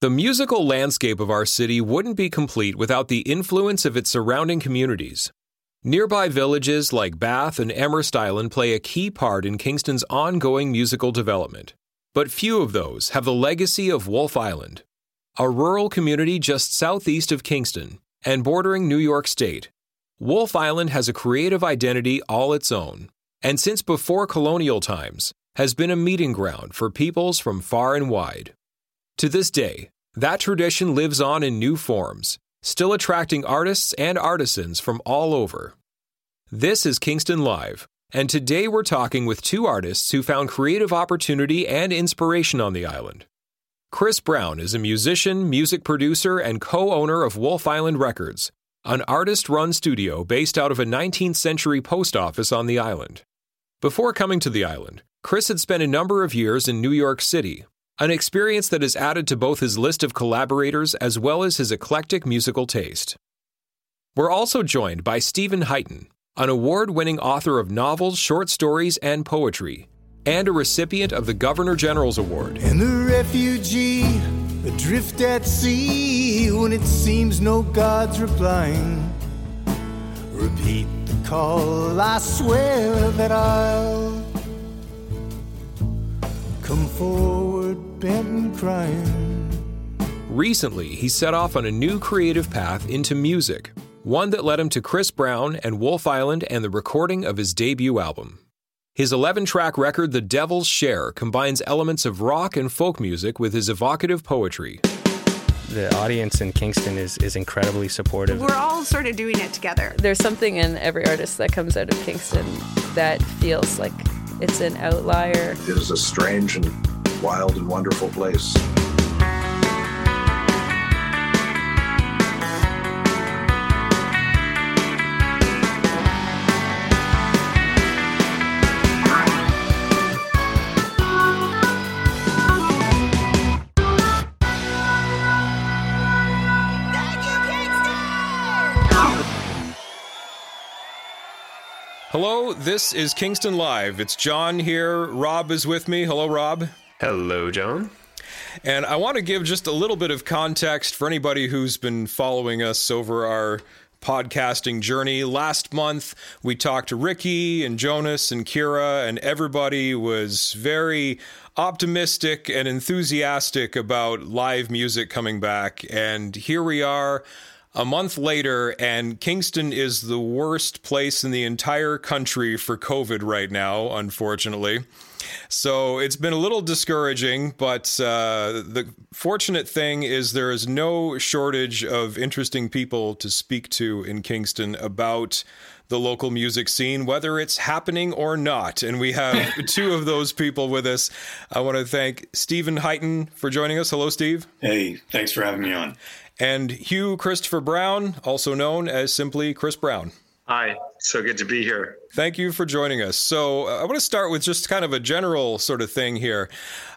The musical landscape of our city wouldn't be complete without the influence of its surrounding communities. Nearby villages like Bath and Amherst Island play a key part in Kingston's ongoing musical development, but few of those have the legacy of Wolfe Island, a rural community just southeast of Kingston and bordering New York State. Wolfe Island has a creative identity all its own, and since before colonial times, has been a meeting ground for peoples from far and wide. To this day, that tradition lives on in new forms, still attracting artists and artisans from all over. This is Kingston Live, and today we're talking with two artists who found creative opportunity and inspiration on the island. Chris Brown is a musician, music producer, and co owner of Wolfe Island Records, an artist run studio based out of a 19th century post office on the island. Before coming to the island, Chris had spent a number of years in New York City, an experience that has added to both his list of collaborators as well as his eclectic musical taste. We're also joined by Stephen Heighton, an award winning author of novels, short stories, and poetry, and a recipient of the Governor General's Award. And the refugee adrift at sea when it seems no God's replying. Repeat the call, I swear that I'll come forward bent and crying. Recently, he set off on a new creative path into music, one that led him to Chris Brown and Wolfe Island and the recording of his debut album. His 11 track record, The Devil's Share, combines elements of rock and folk music with his evocative poetry. The audience in Kingston is, is incredibly supportive. We're all sort of doing it together. There's something in every artist that comes out of Kingston that feels like it's an outlier. It is a strange and wild and wonderful place. Hello, this is Kingston Live. It's John here. Rob is with me. Hello, Rob. Hello, John. And I want to give just a little bit of context for anybody who's been following us over our podcasting journey. Last month, we talked to Ricky and Jonas and Kira, and everybody was very optimistic and enthusiastic about live music coming back. And here we are a month later, and Kingston is the worst place in the entire country for COVID right now, unfortunately. So it's been a little discouraging, but uh, the fortunate thing is there is no shortage of interesting people to speak to in Kingston about the local music scene, whether it's happening or not. And we have two of those people with us. I want to thank Steven Heighton for joining us. Hello, Steve. Hey, thanks for having me on and Hugh Christopher Brown, also known as simply Chris Brown. Hi, so good to be here. Thank you for joining us. So, uh, I want to start with just kind of a general sort of thing here.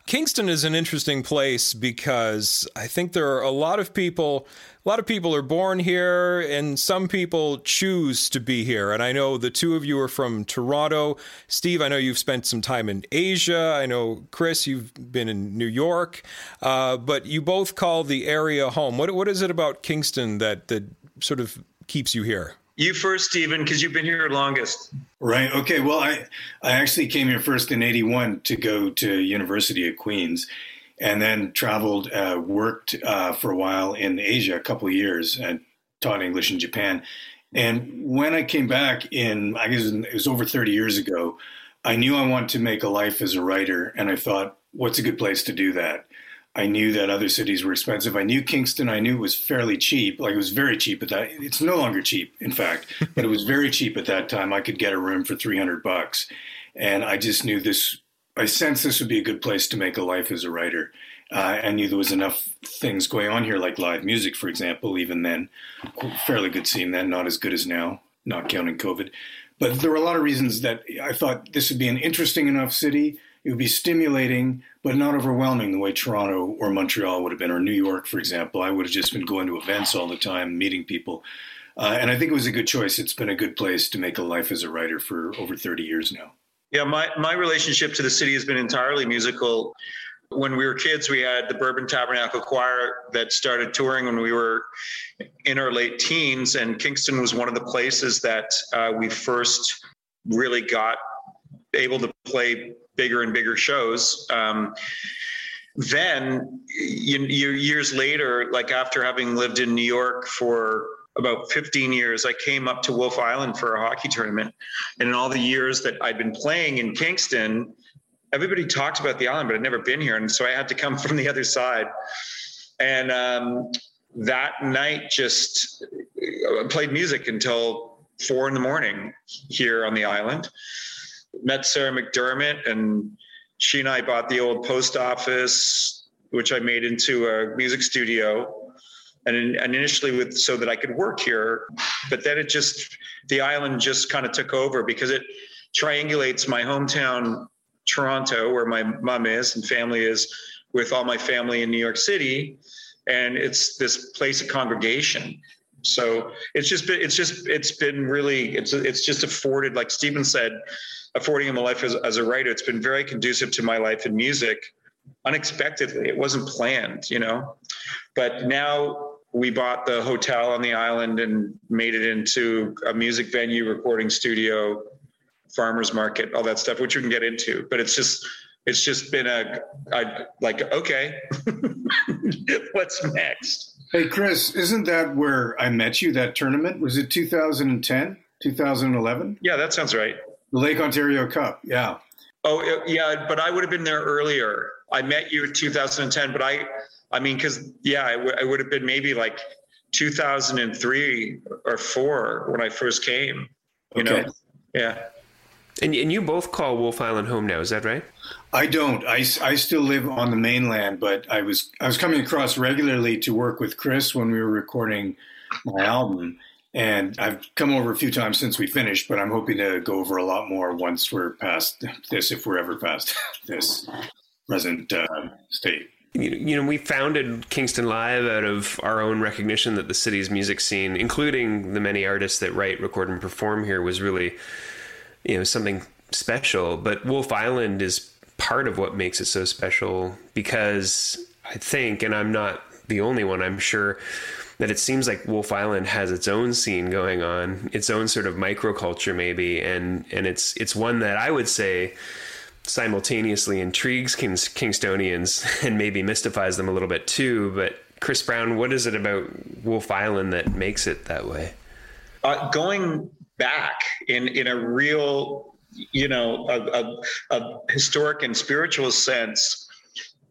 Kingston is an interesting place because I think there are a lot of people a lot of people are born here and some people choose to be here. And I know the two of you are from Toronto. Steve, I know you've spent some time in Asia. I know, Chris, you've been in New York. Uh, but you both call the area home. What, what is it about Kingston that, that sort of keeps you here? You first, Stephen, because you've been here longest. Right. Okay. Well, I I actually came here first in '81 to go to University of Queens, and then traveled, uh, worked uh, for a while in Asia, a couple of years, and taught English in Japan. And when I came back in, I guess it was over 30 years ago, I knew I wanted to make a life as a writer. And I thought, what's a good place to do that? I knew that other cities were expensive. I knew Kingston. I knew it was fairly cheap. Like it was very cheap at that. It's no longer cheap, in fact, but it was very cheap at that time. I could get a room for 300 bucks. And I just knew this I sensed this would be a good place to make a life as a writer. Uh, I knew there was enough things going on here, like live music, for example. Even then, fairly good scene then, not as good as now, not counting COVID. But there were a lot of reasons that I thought this would be an interesting enough city. It would be stimulating, but not overwhelming the way Toronto or Montreal would have been, or New York, for example. I would have just been going to events all the time, meeting people. Uh, and I think it was a good choice. It's been a good place to make a life as a writer for over 30 years now. Yeah, my, my relationship to the city has been entirely musical. when we were kids, we had the Bourbon Tabernacle Choir that started touring when we were in our late teens, and Kingston was one of the places that uh, we first really got able to play bigger and bigger shows. Um, then, you, you, years later, like after having lived in New York for about 15 years, I came up to Wolf Island for a hockey tournament. And in all the years that I'd been playing in Kingston, everybody talked about the island, but I'd never been here. And so I had to come from the other side. And um, that night, just uh, played music until four in the morning here on the island. Met Sarah McDermott, and she and I bought the old post office, which I made into a music studio. And, and initially with so that I could work here, but then it just the island just kind of took over because it triangulates my hometown Toronto, where my mom is and family is, with all my family in New York City, and it's this place of congregation. So it's just been, it's just, it's been really, it's, it's just afforded, like Stephen said, affording him a life as, as a writer. It's been very conducive to my life in music, unexpectedly. It wasn't planned, you know. But now we bought the hotel on the island and made it into a music venue, recording studio, farmers market, all that stuff, which we can get into. But it's just it's just been a I like okay, what's next? Hey Chris, isn't that where I met you? That tournament was it 2010, 2011? Yeah, that sounds right. The Lake Ontario Cup. Yeah. Oh yeah, but I would have been there earlier. I met you in 2010, but I, I mean, because yeah, I, w- I would have been maybe like 2003 or four when I first came. You okay. know, yeah. And, and you both call Wolfe Island home now, is that right? I don't. I, I still live on the mainland, but I was I was coming across regularly to work with Chris when we were recording my album, and I've come over a few times since we finished. But I'm hoping to go over a lot more once we're past this, if we're ever past this present uh, state. You know, we founded Kingston Live out of our own recognition that the city's music scene, including the many artists that write, record, and perform here, was really you know something special. But Wolfe Island is part of what makes it so special because I think, and I'm not the only one, I'm sure that it seems like Wolfe Island has its own scene going on, its own sort of microculture maybe, and and it's it's one that I would say simultaneously intrigues Kings, Kingstonians and maybe mystifies them a little bit too. But Chris Brown, what is it about Wolfe Island that makes it that way? Uh, going back in in a real you know a, a, a historic and spiritual sense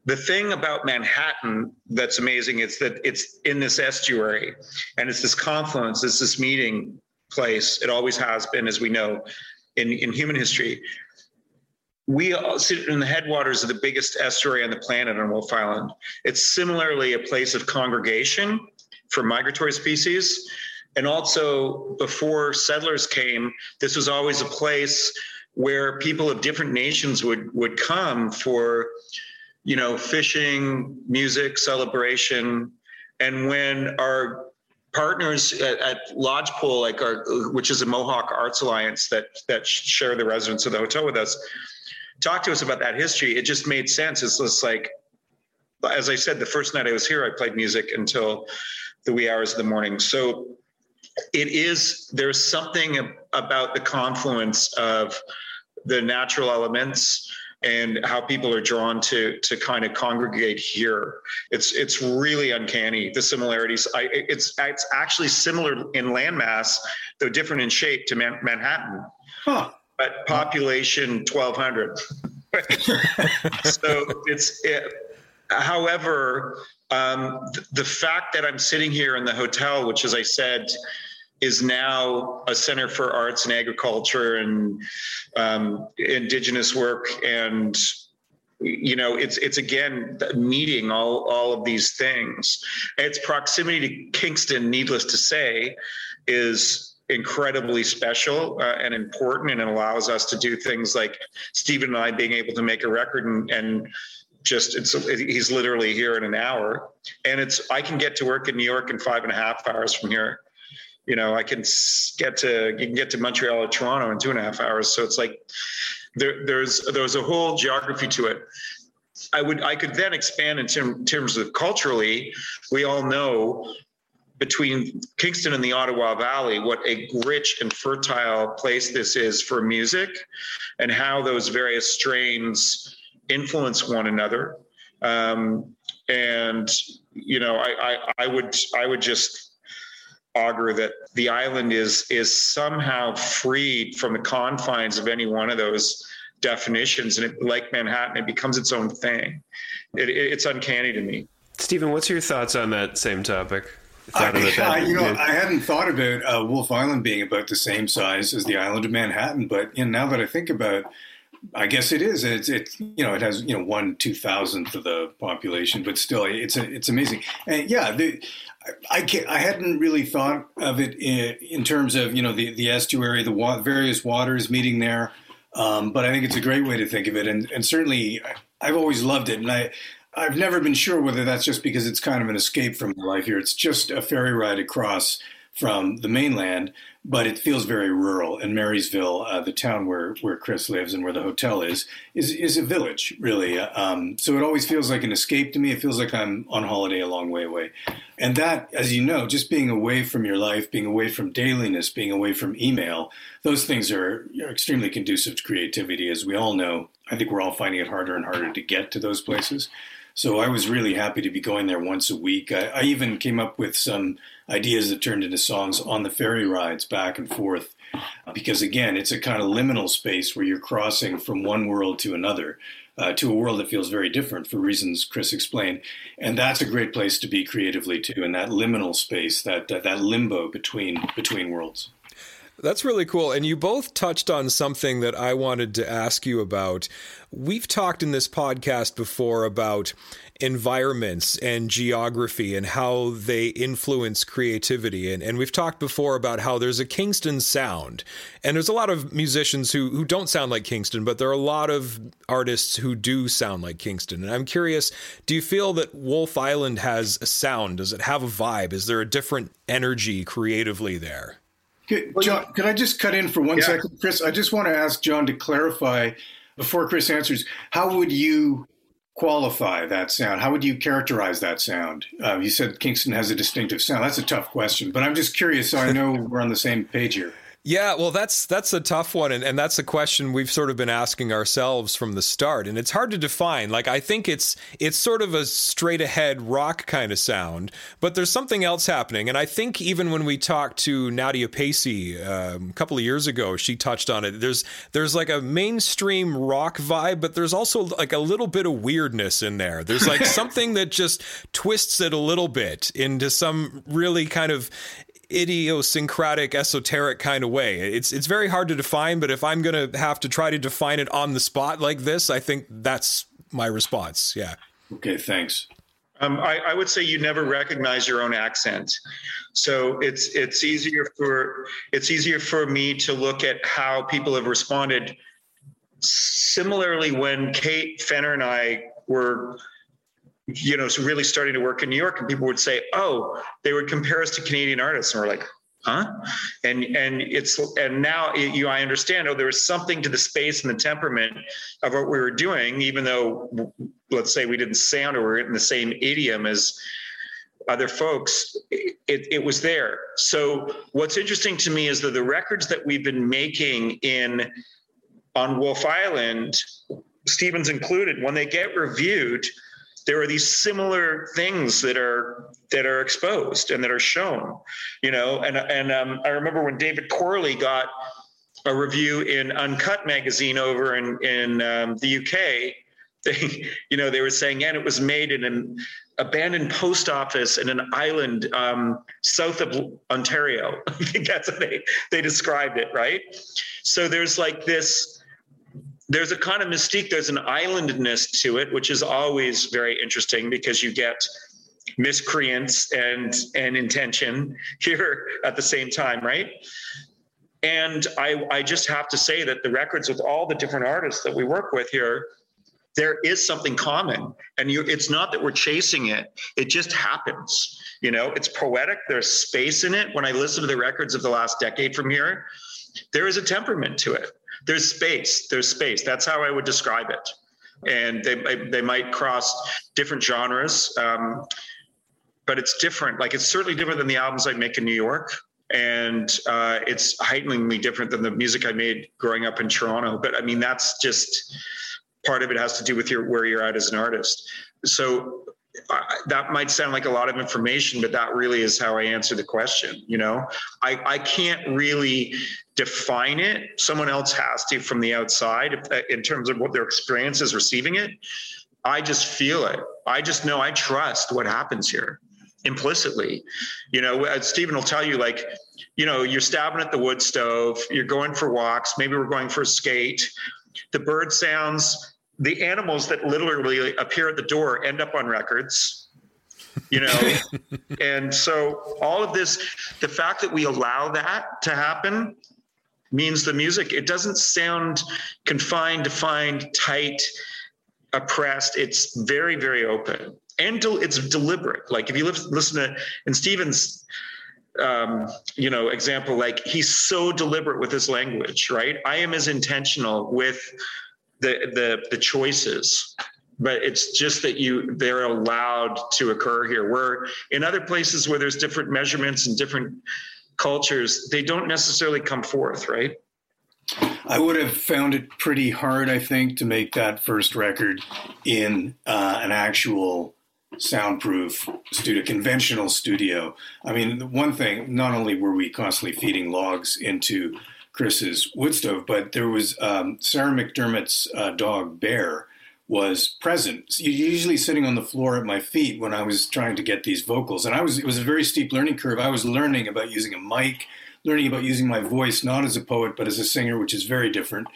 the thing about Manhattan that's amazing is that it's in this estuary and it's this confluence, it's this meeting place. It always has been, as we know, in, in human history. We sit in the headwaters of the biggest estuary on the planet on Wolfe Island. It's similarly a place of congregation for migratory species. And also, before settlers came, this was always a place where people of different nations would would come for, you know, fishing, music, celebration, and when our partners at, at Lodgepole, like our, which is a Mohawk Arts Alliance that that share the residents of the hotel with us, talked to us about that history. It just made sense. It's just like, as I said, the first night I was here, I played music until the wee hours of the morning. So it is there's something about the confluence of the natural elements and how people are drawn to to kind of congregate here. It's it's really uncanny the similarities. I, it's it's actually similar in landmass, though different in shape to Man- Manhattan. Huh. But population twelve hundred. so it's it, however um, th- the fact that I'm sitting here in the hotel, which, as I said, is now a center for arts and agriculture and um, indigenous work. And you know it's it's again meeting all all of these things. Its proximity to kingston needless to say is incredibly special uh, and important and it allows us to do things like stephen and i being able to make a record and, and just it's he's literally here in an hour. And it's i can get to work in new york in five and a half hours from here you know i can get to you can get to montreal or toronto in two and a half hours so it's like there, there's there's a whole geography to it I would I could then expand in term, terms of culturally. We all know between Kingston and the Ottawa Valley what a rich and fertile place this is for music, and how those various strains influence one another. Um, and you know, I, I I would I would just augur that the island is is somehow freed from the confines of any one of those definitions and it, like manhattan it becomes its own thing it, it, it's uncanny to me stephen what's your thoughts on that same topic I, I, you know, I hadn't thought about uh, Wolfe Island being about the same size as the island of Manhattan, but you know, now that I think about, I guess it is. It's it's you know it has you know one two thousandth of the population, but still it's a, it's amazing. And yeah, the, I, I hadn't really thought of it in, in, terms of you know the the estuary, the wa- various waters meeting there. Um, but I think it's a great way to think of it, and and certainly I've always loved it, and I. I've never been sure whether that's just because it's kind of an escape from life here. It's just a ferry ride across from the mainland, but it feels very rural. And Marysville, uh, the town where, where Chris lives and where the hotel is, is is a village really. Um, so it always feels like an escape to me. It feels like I'm on holiday a long way away. And that, as you know, just being away from your life, being away from dailiness, being away from email, those things are, are extremely conducive to creativity, as we all know. I think we're all finding it harder and harder to get to those places. So I was really happy to be going there once a week. I, I, even came up with some ideas that turned into songs on the ferry rides back and forth. Because again, it's a kind of liminal space where you're crossing from one world to another, uh, to a world that feels very different for reasons Chris explained. And that's a great place to be creatively too, in that liminal space, that that, that limbo between between worlds. That's really cool. And you both touched on something that I wanted to ask you about. We've talked in this podcast before about environments and geography and how they influence creativity. And, and we've talked before about how there's a Kingston sound. And there's a lot of musicians who, who don't sound like Kingston, but there are a lot of artists who do sound like Kingston. And I'm curious do you feel that Wolfe Island has a sound? Does it have a vibe? Is there a different energy creatively there? Could, John, could I just cut in for one yeah. second, Chris? I just want to ask John to clarify before Chris answers. How would you qualify that sound? How would you characterize that sound? Uh, you said Kingston has a distinctive sound. That's a tough question, but I'm just curious so I know we're on the same page here. Yeah, well, that's that's a tough one, and, and that's a question we've sort of been asking ourselves from the start, and it's hard to define. Like, I think it's it's sort of a straight ahead rock kind of sound, but there's something else happening, and I think even when we talked to Nadia Pacey um, a couple of years ago, she touched on it. There's there's like a mainstream rock vibe, but there's also like a little bit of weirdness in there. There's like something that just twists it a little bit into some really kind of idiosyncratic, esoteric kind of way. It's it's very hard to define, but if I'm going to have to try to define it on the spot like this, I think that's my response. Yeah. Okay. Thanks. Um, I, I, would say you never recognize your own accent, so it's it's easier for it's easier for me to look at how people have responded. Similarly, when Kate Fenner and I were you know, really starting to work in New York, and people would say, "Oh," they would compare us to Canadian artists, and we're like, "Huh?" And and it's and now you, I understand. Oh, there was something to the space and the temperament of what we were doing, even though, let's say, we didn't sound or we were in the same idiom as other folks. It, it was there. So what's interesting to me is that the records that we've been making in on Wolfe Island, Stevens included, when they get reviewed there are these similar things that are that are exposed and that are shown you know? And and um, i remember when david corley got a review in uncut magazine over in in um, the uk they you know they were saying and it was made in an abandoned post office in an island um, south of ontario. I think that's how they they described it right? So there's like this there's a kind of mystique, there's an islandness to it, which is always very interesting because you get miscreants and and intention here at the same time, right? And I I just have to say that the records with all the different artists that we work with here, there is something common. And you it's not that we're chasing it, it just happens. You know, it's poetic, there's space in it. When I listen to the records of the last decade from here, there is a temperament to it there's space there's space that's how i would describe it and they they might cross different genres. Um, but it's different. Like it's certainly different than the albums I make in New York, and uh, it's heighteningly different than the music I made growing up in Toronto. But I mean, that's just part of it has to do with your where you're at as an artist. So uh, that might sound like a lot of information, but that really is how I answer the question. You know, I, I can't really define it. Someone else has to from the outside uh, in terms of what their experience is receiving it. I just feel it. I just know I trust what happens here implicitly. You know, as Stephen will tell you, like, you know, you're stabbing at the wood stove, you're going for walks, maybe we're going for a skate. The bird sounds, the animals that literally appear at the door end up on records. You know, and so all of this, the fact that we allow that to happen means the music, it doesn't sound confined, defined, tight, oppressed. It's very, very open and de- it's deliberate. Like if you listen to in stevens um, you know example, like he's so deliberate with his language, right? I am as intentional with the the the choices but it's just that you they're allowed to occur here where in other places where there's different measurements and different cultures they don't necessarily come forth right I would have found it pretty hard, I think, to make that first record in uh, an actual soundproof studio, conventional studio. I mean, one thing, not only were we constantly feeding logs into Chris's wood stove, but there was um, Sarah McDermott's uh, dog, Bear, was present. Usually sitting on the floor at my feet when I was trying to get these vocals. And I was, it was a very steep learning curve. I was learning about using a mic, learning about using my voice not as a poet but as a singer, which is very different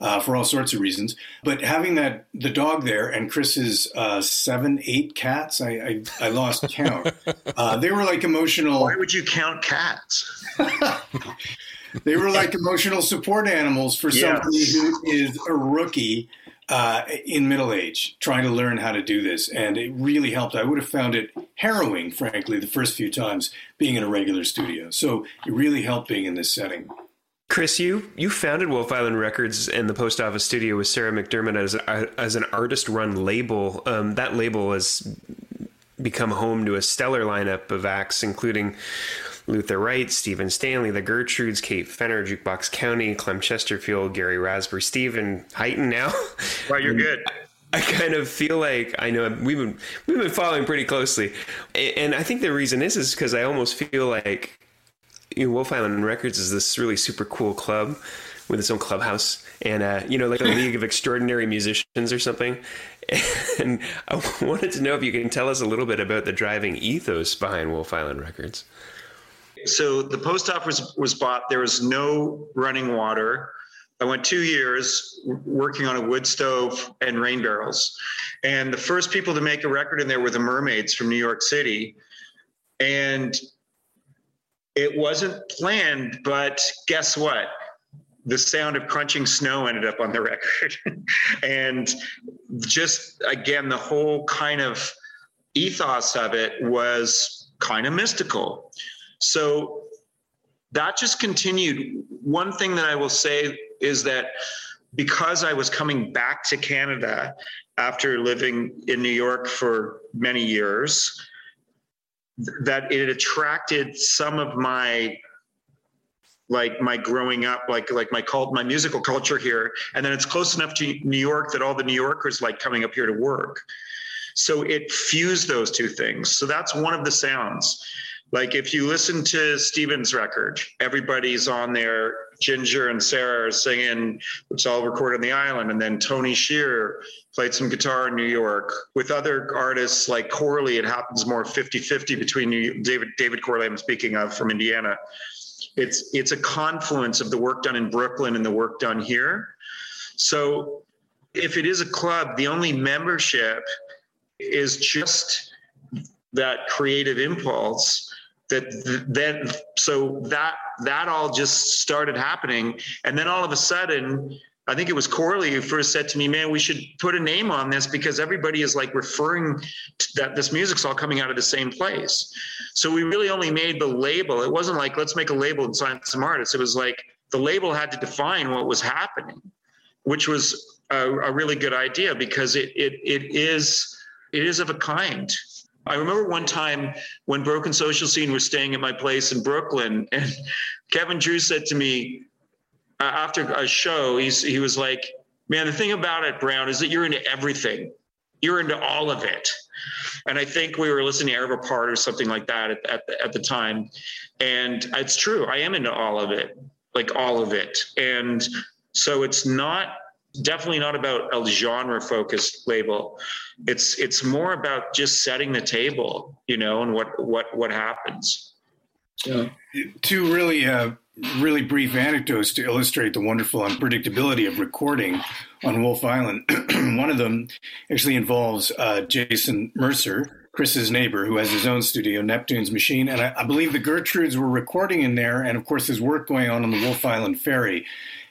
uh, for all sorts of reasons. But having that the dog there and Chris's uh, seven, eight cats, I I, I lost count. Uh, they were like emotional. Why would you count cats? they were like emotional support animals for yes. somebody who is a rookie uh, in middle age trying to learn how to do this, and it really helped. I would have found it harrowing, frankly, the first few times being in a regular studio. So it really helped being in this setting. Chris, you you founded Wolfe Island Records and the Post Office Studio with Sarah McDermott as as an artist run label. Um, that label has become home to a stellar lineup of acts, including Luther Wright, Stephen Stanley, the Gertrudes, Kate Fenner, Jukebox County, Clem Chesterfield, Gary Raspberry, Stephen Heighton now. Well, you're good. I kind of feel like I know we've been we've been following pretty closely, and I think the reason is is because I almost feel like you know, Wolfe Island Records is this really super cool club with its own clubhouse, and uh, you know, like a league of extraordinary musicians or something. And I wanted to know if you can tell us a little bit about the driving ethos behind Wolfe Island Records so the post office was bought. There was no running water. I went two years working on a wood stove and rain barrels. And the first people to make a record in there were the Mermaids from New York City. And it wasn't planned, but guess what? The sound of crunching snow ended up on the record. and just again, the whole kind of ethos of it was kind of mystical. So that just continued. One thing that I will say is that because I was coming back to Canada after living in New York for many years, that it attracted some of my like my growing up like like my cult my musical culture here. And then it's close enough to new york that all the new yorkers like coming up here to work. So it fused those two things. So that's one of the sounds like if you listen to Stephen's record, everybody's on there. Ginger and Sarah are singing, it's all recorded on the island. And then Tony Scherr played some guitar in New York. With other artists like Corley, it happens more 50-50 between New, David David Corley, I'm speaking of from Indiana. It's it's a confluence of the work done in Brooklyn and the work done here. So if it is a club, the only membership is just that creative impulse that then so that that all just started happening and then all of a sudden I think it was Corley who first said to me, "Man, we should put a name on this because everybody is like referring that this music's all coming out of the same place." So we really only made the label. It wasn't like let's make a label and sign some artists. It was like the label had to define what was happening, which was a, a really good idea because it it it is it is of a kind. I remember one time when Broken Social Scene was staying at my place in Brooklyn, and Kevin Drew said to me uh, after a show, he's he was like, "Man, the thing about it, Brown, is that you're into everything. You're into all of it." And I think we were listening to Arvo Part or something like that at, at, at the time. And it's true. I am into all of it, like all of it. And so it's not definitely not about a genre focused label. It's it's more about just setting the table you know and what what what happens. Yeah. two really uh, really brief anecdotes to illustrate the wonderful unpredictability of recording on wolfe island. One of them actually involves uh, jason mercer chris's neighbor who has his own studio neptune's machine and I, I believe the gertrudes were recording in there and of course there's work going on on the wolfe island ferry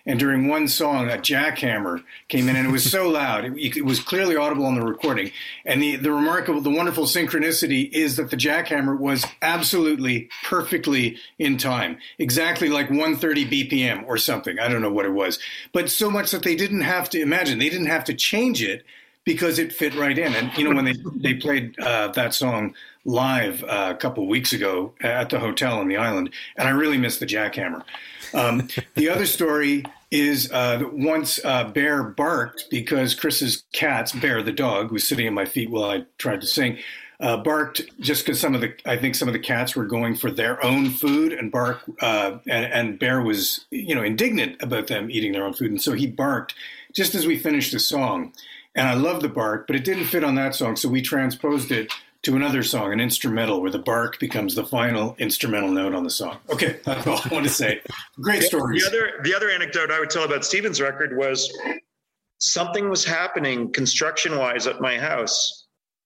and during one song, a jackhammer came in, and it was so loud, it, it, was clearly audible on the recording. And the, the remarkable, the wonderful synchronicity is that the jackhammer was absolutely perfectly in time, exactly like 130 BPM or something. I don't know what it was, but so much that they didn't have to imagine, they didn't have to change it because it fit right in. And you know, when they they played uh, that song live uh, a couple weeks ago at the hotel on the island, and I really missed the jackhammer. Um, the other story is uh, that once uh, Bear barked because Chris's cats, Bear the dog, was sitting at my feet while I tried to sing. Uh, barked just because some of the I think some of the cats were going for their own food and bark uh, and, and Bear was you know indignant about them eating their own food and so he barked just as we finished the song and I love the bark but it didn't fit on that song so we transposed it to another song, an instrumental, where the bark becomes the final instrumental note on the song. Okay, that's all I want to say. Great story. The other, the other anecdote I would tell about Stephen's record was something was happening construction wise at my house.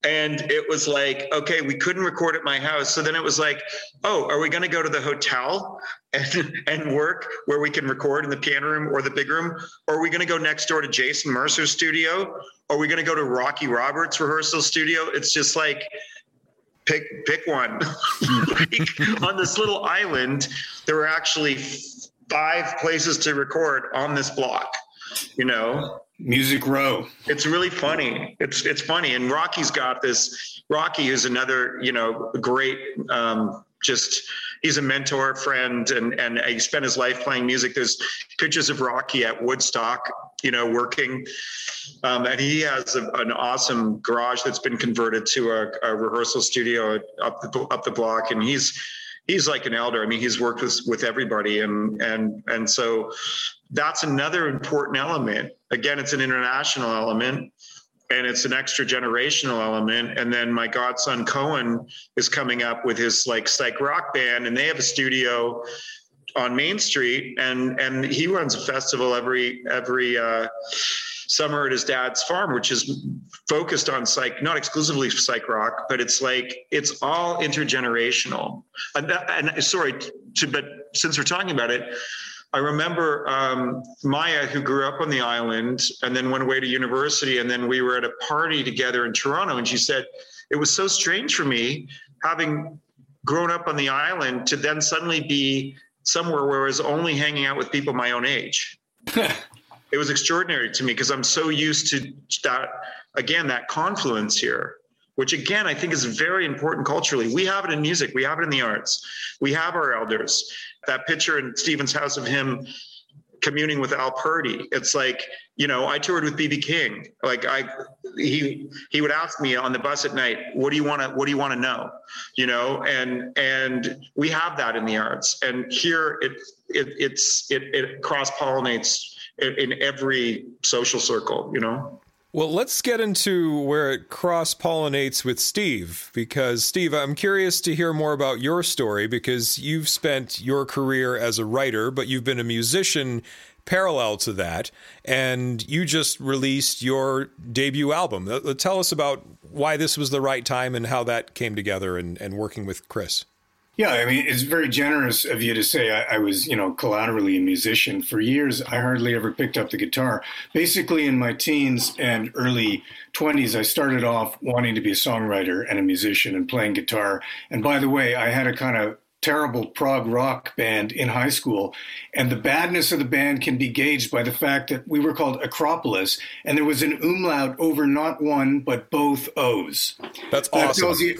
And it was like, okay, we couldn't record at my house. So then it was like, oh, are we going to go to the hotel and, and work where we can record in the piano room or the big room? Or are we going to go next door to Jason Mercer's studio? Are we going to go to Rocky Roberts' rehearsal studio? It's just like, pick pick one. like, on this little island, there were actually five places to record on this block. You know, Music Row. It's really funny. It's it's funny, and Rocky's got this. Rocky is another, you know, great. Um, just he's a mentor, friend, and and he spent his life playing music. There's pictures of Rocky at Woodstock you know, working. Um, and he has a, an awesome garage that's been converted to a, a rehearsal studio up the, up the block. And he's, he's like an elder. I mean, he's worked with, with everybody. And, and, and so that's another important element. Again, it's an international element and it's an extra generational element. And then my godson Cohen is coming up with his like psych rock band, and they have a studio on Main Street, and and he runs a festival every every uh, summer at his dad's farm, which is focused on psych, not exclusively psych rock, but it's like it's all intergenerational. And, and sorry, to, but since we're talking about it. I remember um, Maya, who grew up on the island and then went away to university. And then we were at a party together in Toronto. And she said, It was so strange for me having grown up on the island to then suddenly be somewhere where I was only hanging out with people my own age. it was extraordinary to me because I'm so used to that, again, that confluence here, which again, I think is very important culturally. We have it in music, we have it in the arts, we have our elders. That picture in Stephen's house of him communing with Al Purdy. It's like, you know, I toured with BB King. Like I he he would ask me on the bus at night, what do you want to what do you want to know? You know, and and we have that in the arts. And here it it it's it it cross pollinates in, in every social circle, you know. Well, let's get into where it cross pollinates with Steve, because Steve, I'm curious to hear more about your story because you've spent your career as a writer, but you've been a musician parallel to that, and you just released your debut album. Uh, tell us about why this was the right time and how that came together and, and working with Chris. Yeah, I mean, it's very generous of you to say I, I, was, you know, collaterally a musician. For years, I hardly ever picked up the guitar. Basically, in my teens and early 20s, I started off wanting to be a songwriter and a musician and playing guitar. And by the way, I had a kind of terrible prog rock band in high school. And the badness of the band can be gauged by the fact that we were called Acropolis, and there was an umlaut over not one, but both O's. That's That tells you,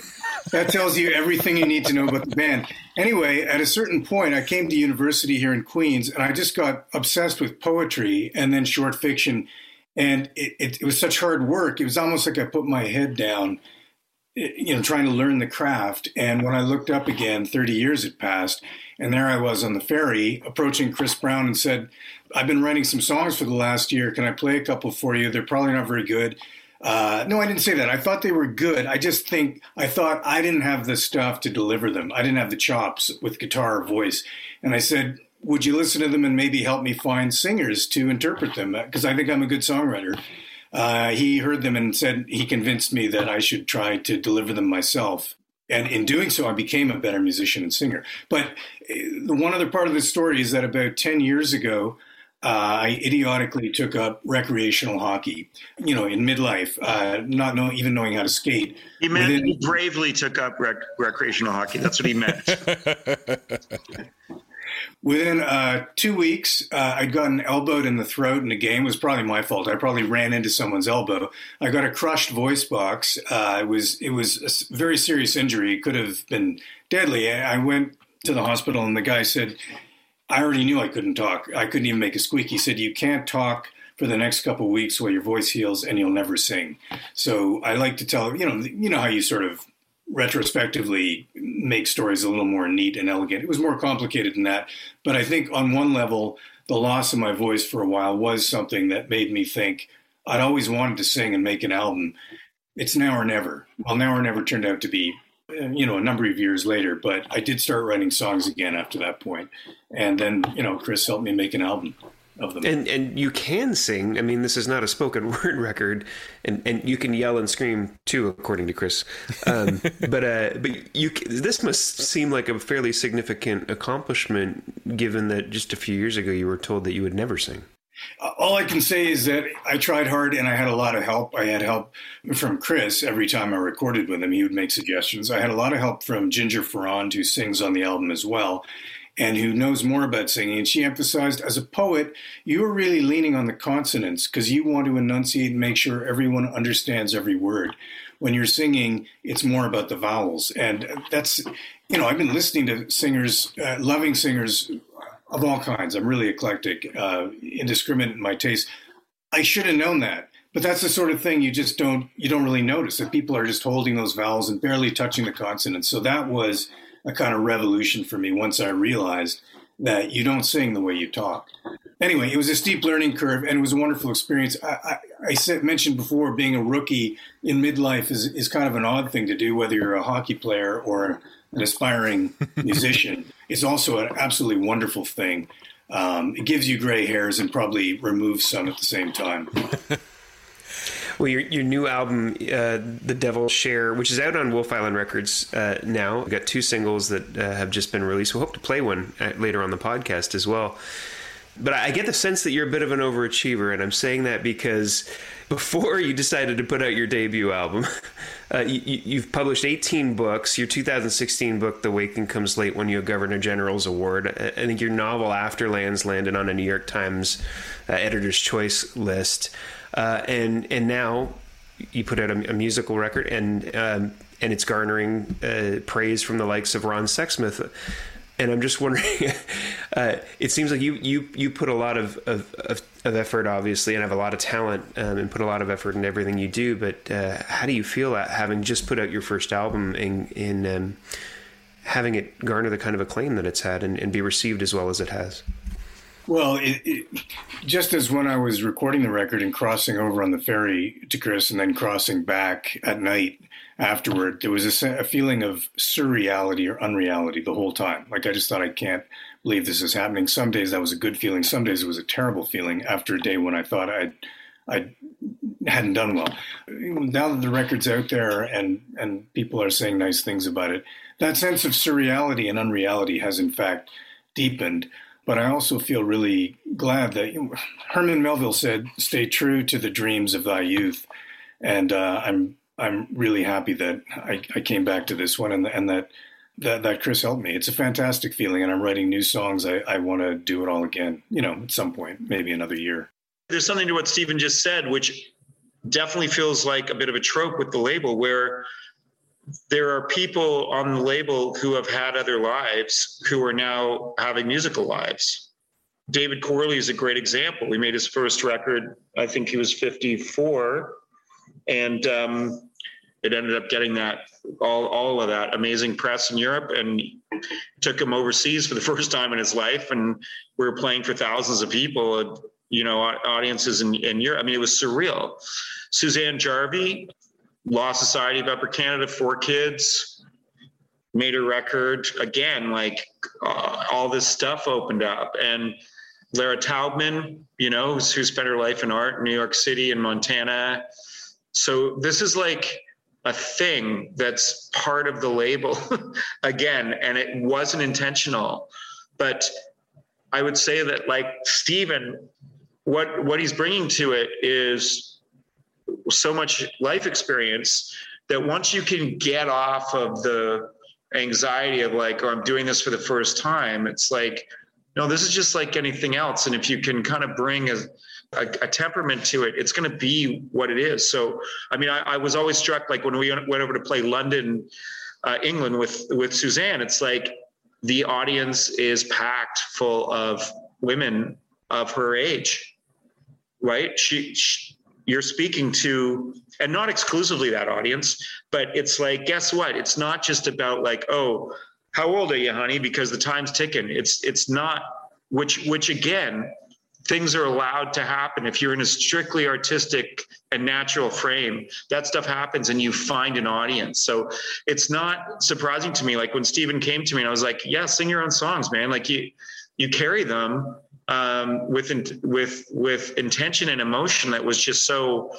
that tells you everything you need to know about the band. Anyway, at a certain point, I came to university here in Queens, and I just got obsessed with poetry and then short fiction. And it, it, it was such hard work. It was almost like I put my head down you know, trying to learn the craft. And when I looked up again, 30 years had passed, and there I was on the ferry approaching Chris Brown and said, I've been writing some songs for the last year. Can I play a couple for you? They're probably not very good. Uh, no, I didn't say that. I thought they were good. I just think I thought I didn't have the stuff to deliver them. I didn't have the chops with guitar or voice. And I said, Would you listen to them and maybe help me find singers to interpret them? Because I think I'm a good songwriter. Uh, he heard them and said he convinced me that I should try to deliver them myself. And in doing so, I became a better musician and singer. But uh, the one other part of the story is that about 10 years ago, uh, I idiotically took up recreational hockey, you know, in midlife, uh, not know, even knowing how to skate. He meant Within- he bravely took up rec- recreational hockey. That's what he meant. Within uh, two weeks, uh, I'd gotten elbowed in the throat in a game. It was probably my fault. I probably ran into someone's elbow. I got a crushed voice box. Uh, it was it was a very serious injury. It could have been deadly. I I went to the hospital, and the guy said, "I already knew I couldn't talk. I couldn't even make a squeak." He said, "You can't talk." For the next couple of weeks, while your voice heals, and you'll never sing. So I like to tell you know you know how you sort of retrospectively make stories a little more neat and elegant. It was more complicated than that. But I think on one level, the loss of my voice for a while was something that made me think I'd always wanted to sing and make an album. It's now or never. Well, now or never turned out to be, you know, a number of years later. But I did start writing songs again after that point. And then, you know, Chris helped me make an album of them. And and you can sing. I mean, this is not a spoken word record, and, and you can yell and scream too, according to Chris. Um, but uh, but you this must seem like a fairly significant accomplishment, given that just a few years ago you were told that you would never sing. all I can say is that I tried hard and I had a lot of help. I had help from Chris every time I recorded with him. He would make suggestions. I had a lot of help from Ginger Ferrand, who sings on the album as well, and who knows more about singing. And she emphasized, as a poet, you are really leaning on the consonants because you want to enunciate and make sure everyone understands every word. When you're singing, it's more about the vowels. And that's, you know, I've been listening to singers, uh, loving singers of all kinds. I'm really eclectic, uh, indiscriminate in my taste. I should have known that, but that's the sort of thing you just don't you don't really notice that people are just holding those vowels and barely touching the consonants. So that was a kind of revolution for me once I realized that you don't sing the way you talk. Anyway, it was a steep learning curve and it was a wonderful experience. I, I, I said, mentioned before, being a rookie in midlife is, is kind of an odd thing to do, whether you're a hockey player or an aspiring musician. It's also an absolutely wonderful thing. Um, it gives you gray hairs and probably removes some at the same time. Well, your your new album, uh, "The Devil Share," which is out on Wolfe Island Records uh, now, We've got two singles that uh, have just been released. We hope to play one uh, later on the podcast as well. But I get the sense that you're a bit of an overachiever, and I'm saying that because before you decided to put out your debut album, uh, you, you've published 18 books. Your 2016 book, "The Waking Comes Late," won you a Governor General's Award. I think your novel "Afterlands" landed on a New York Times uh, Editor's Choice list, uh, and and now you put out a, a musical record, and um, and it's garnering uh, praise from the likes of Ron Sexsmith. And I'm just wondering, uh, it seems like you, you, you put a lot of, of, of, of effort, obviously, and have a lot of talent um, and put a lot of effort in everything you do. But uh, how do you feel at having just put out your first album and, and um, having it garner the kind of acclaim that it's had and, and be received as well as it has? Well, it, it, just as when I was recording the record and crossing over on the ferry to Chris and then crossing back at night afterward, there was a, a feeling of surreality or unreality the whole time. Like I just thought, I can't believe this is happening. Some days that was a good feeling. Some days it was a terrible feeling after a day when I thought I'd, I hadn't done well. Now that the record's out there and, and people are saying nice things about it, that sense of surreality and unreality has in fact deepened. But I also feel really glad that you Herman Melville said, "Stay true to the dreams of thy youth," and uh, I'm I'm really happy that I, I came back to this one and, and that that, that Chris helped me. It's a fantastic feeling, and I'm writing new songs. I, I want to do it all again, you know, at some point, maybe another year. There's something to what Stephen just said, which definitely feels like a bit of a trope with the label, where there are people on the label who have had other lives who are now having musical lives. David Corley is a great example. He made his first record, I think he was 54, and um, it ended up getting that all all of that amazing press in Europe, and took him overseas for the first time in his life. And we were playing for thousands of people, you know, audiences in, in Europe. I mean, it was surreal. Suzanne Jarvie, Law Society of Upper Canada, four kids, made a record again. Like uh, all this stuff opened up, and Lara Taubman, you know, who spent her life in art in New York City and Montana. So this is like a thing that's part of the label again, and it wasn't intentional. But I would say that, like Stephen, what what he's bringing to it is so much life experience that once you can get off of the anxiety of like, oh, I'm doing this for the first time, it's like no, this is just like anything else. And if you can kind of bring a, a, a temperament to it, it's going to be what it is. So, I mean, I, I, was always struck like when we went over to play London, uh, England with with Suzanne. It's like the audience is packed full of women of her age, right? She, she you're speaking to and not exclusively that audience but it's like guess what it's not just about like oh how old are you, honey? Because the time's ticking. It's it's not which which again, things are allowed to happen if you're in a strictly artistic and natural frame. That stuff happens and you find an audience. So it's not surprising to me. Like when Stephen came to me and I was like, Yeah, sing your own songs, man. Like you you carry them um, with with with intention and emotion that was just so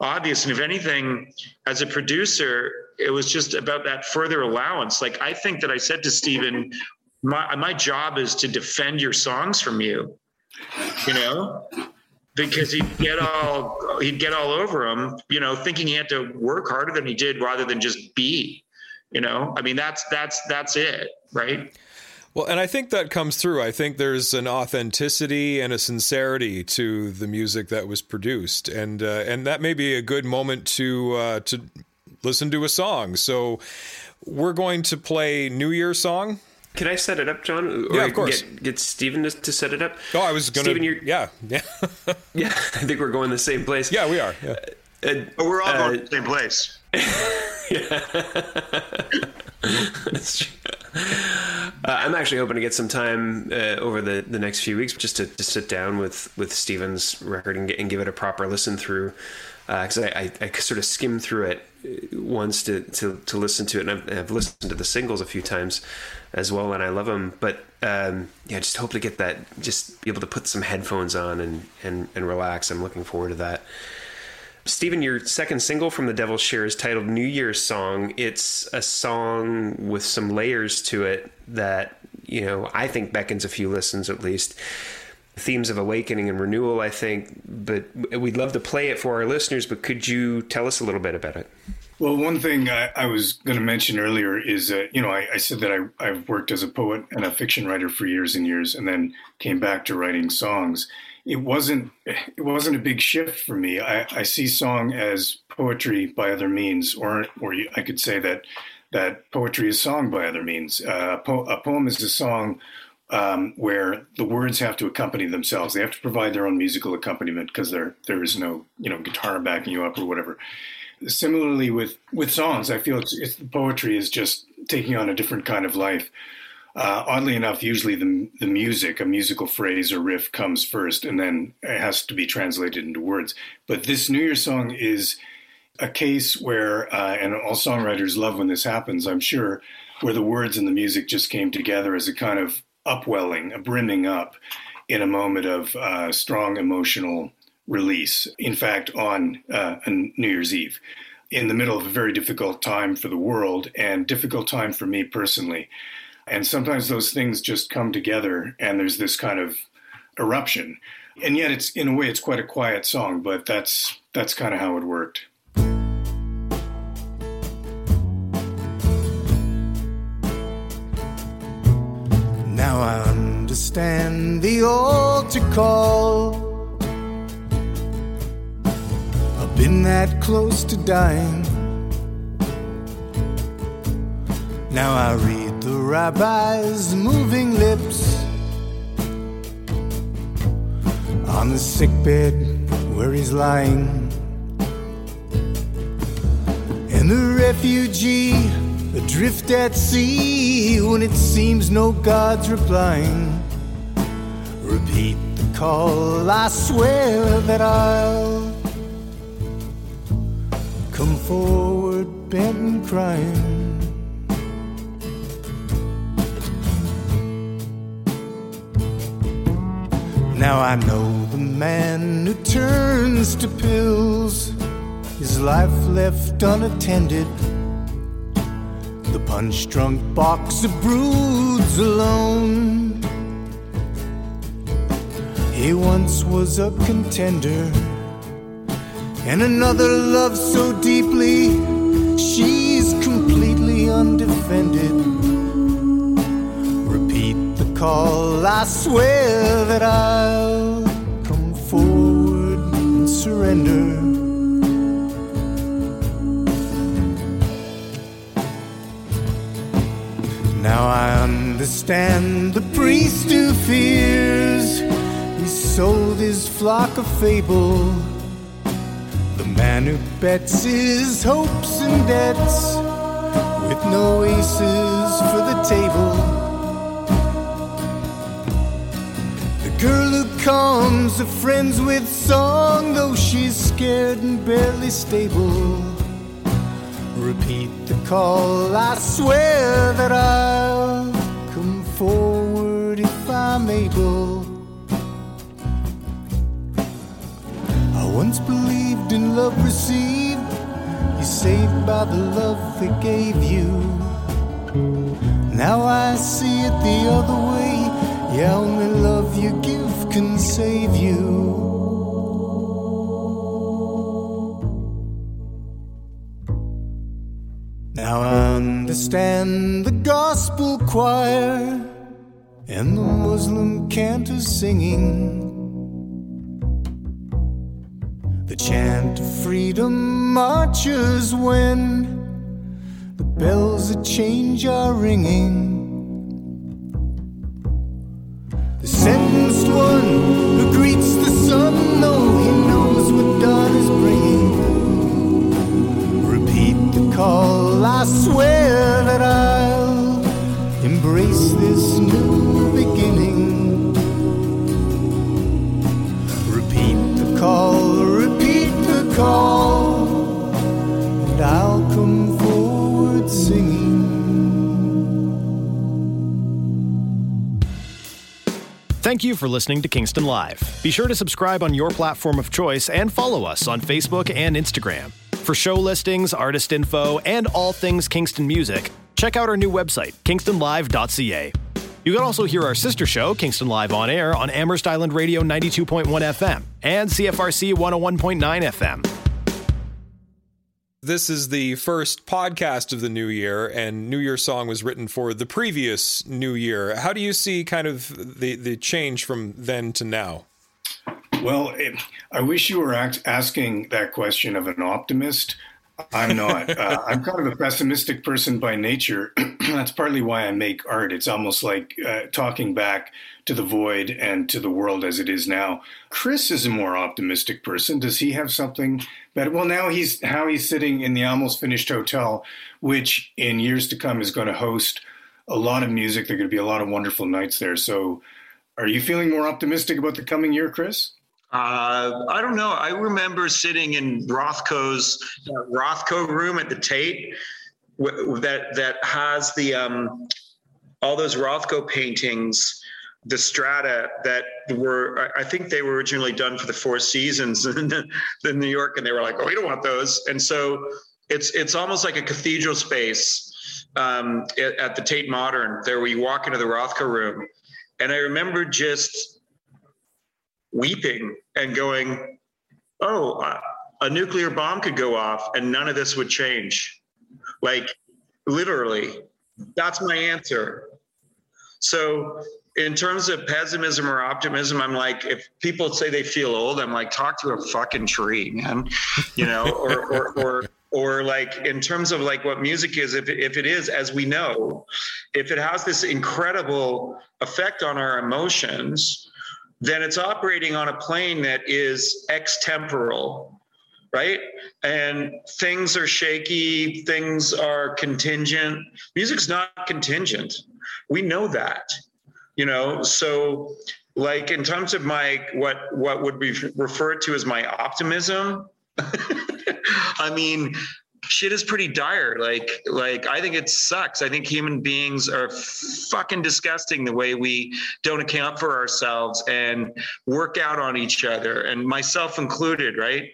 obvious. And if anything, as a producer, it was just about that further allowance. Like I think that I said to Stephen, my my job is to defend your songs from you, you know, because he'd get all he'd get all over him, you know, thinking he had to work harder than he did rather than just be, you know. I mean, that's that's that's it, right? Well, and I think that comes through. I think there's an authenticity and a sincerity to the music that was produced, and uh, and that may be a good moment to uh, to listen to a song. So we're going to play New Year song. Can I set it up, John? Or yeah, of course. Get, get Stephen to, to, set it up. Oh, I was going to. Stephen, yeah, yeah, yeah. I think we're going the same place. Yeah, we are. Yeah. Uh, uh, we're all uh, going the same place. yeah. uh, I'm actually hoping to get some time uh, over the, the next few weeks just to, to sit down with with Stephen's record and, get, and give it a proper listen through because uh, I, I, I, sort of skimmed through it once to, to, to listen to it, and I've, I've, listened to the singles a few times as well, and I love them. But um, yeah, just hope to get that, just be able to put some headphones on and, and, and relax. I'm looking forward to that. Stephen, your second single from The Devil's Share is titled New Year's Song. It's a song with some layers to it that, you know, I think beckons a few listens at least themes of awakening and renewal, I think. But we'd love to play it for our listeners. But could you tell us a little bit about it? Well, one thing I, I was going to mention earlier is that, you know, I, I said that I, I've worked as a poet and a fiction writer for years and years and then came back to writing songs. It wasn't it wasn't a big shift for me. I, I see song as poetry by other means, or or I could say that that poetry is song by other means. Uh, a, po- a poem is a song um, where the words have to accompany themselves. They have to provide their own musical accompaniment because there there is no you know guitar backing you up or whatever. Similarly with with songs, I feel it's, it's poetry is just taking on a different kind of life. Uh, oddly enough, usually the the music, a musical phrase or riff, comes first, and then it has to be translated into words. But this New Year song is a case where, uh, and all songwriters love when this happens, I'm sure, where the words and the music just came together as a kind of upwelling, a brimming up in a moment of uh, strong emotional release. In fact, on uh, New Year's Eve, in the middle of a very difficult time for the world and difficult time for me personally. And sometimes those things just come together and there's this kind of eruption. And yet it's in a way it's quite a quiet song, but that's that's kind of how it worked. Now I understand the altar call. I've been that close to dying. Now I realize the rabbi's moving lips on the sickbed where he's lying. And the refugee adrift at sea when it seems no God's replying. Repeat the call, I swear that I'll come forward bent and crying. Now I know the man who turns to pills, his life left unattended. The punch drunk boxer broods alone. He once was a contender, and another loves so deeply, she's completely undefended call, I swear that I'll come forward and surrender. Now I understand the priest who fears he sold his flock of fable. The man who bets his hopes and debts with no aces for the table. Girl who comes to friends with song, though she's scared and barely stable. Repeat the call, I swear that I'll come forward if I'm able. I once believed in love received, you saved by the love they gave you. Now I see it the other way. Yeah, only love you give can save you. Now I understand the gospel choir and the Muslim cantor singing. The chant of freedom marches when the bells of change are ringing. Call, I swear that I'll embrace this new beginning. Repeat the call, repeat the call, and I'll come forward singing. Thank you for listening to Kingston Live. Be sure to subscribe on your platform of choice and follow us on Facebook and Instagram. For show listings, artist info, and all things Kingston music, check out our new website, kingstonlive.ca. You can also hear our sister show, Kingston Live on Air, on Amherst Island Radio 92.1 FM and CFRC 101.9 FM. This is the first podcast of the new year, and New Year song was written for the previous New Year. How do you see kind of the, the change from then to now? Well, it, I wish you were act, asking that question of an optimist. I'm not. uh, I'm kind of a pessimistic person by nature. That's partly why I make art. It's almost like uh, talking back to the void and to the world as it is now. Chris is a more optimistic person. Does he have something better? Well, now he's how he's sitting in the almost finished hotel, which in years to come is going to host a lot of music. There are going to be a lot of wonderful nights there. So, are you feeling more optimistic about the coming year, Chris? Uh, I don't know. I remember sitting in Rothko's uh, Rothko room at the Tate w- that that has the um, all those Rothko paintings, the strata that were. I think they were originally done for the Four Seasons in, in New York, and they were like, "Oh, we don't want those." And so it's it's almost like a cathedral space um, at, at the Tate Modern. There, you walk into the Rothko room, and I remember just weeping and going, oh, a nuclear bomb could go off and none of this would change. Like, literally, that's my answer. So in terms of pessimism or optimism, I'm like, if people say they feel old, I'm like, talk to a fucking tree, man. You know, or or or or like in terms of like what music is, if if it is, as we know, if it has this incredible effect on our emotions, then it's operating on a plane that is extemporal right? And things are shaky, things are contingent. Music's not contingent. We know that you know so like in terms of my what what would be referred to as my optimism i mean shit is pretty dire. Like like i think it sucks. I think human beings are fucking disgusting the way we don't account for ourselves and work out on each other and myself included right?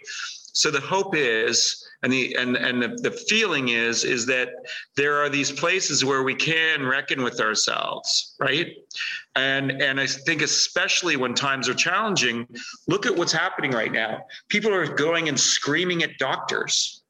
So the hope is and the and and the, the feeling is is that there are these places where we can reckon with ourselves right? And and i think especially when times are challenging look at what's happening right now. People are going and screaming at doctors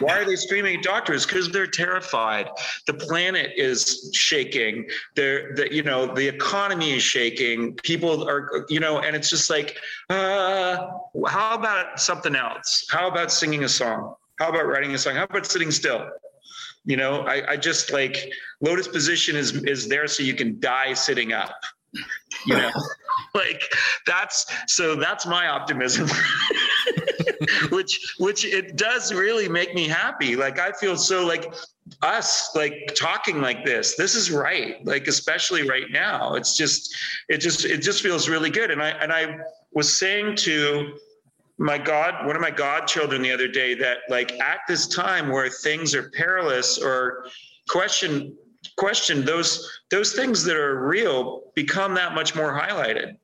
why are they screaming doctors? Because they're terrified. The planet is shaking. They're, the, you know, the economy is shaking. People are, you know, and it's just like, uh, how about something else? How about singing a song? How about writing a song? How about sitting still? You know, I, I just like lotus position is is there so you can die sitting up. You know, like that's so that's my optimism. which which it does really make me happy. Like I feel so like us like talking like this this is right like especially right now it's just it just it just feels really good and i and i was saying to my God, one of my godchildren the other day that like at this time where things are perilous or question question those those things that are real become that much more highlighted.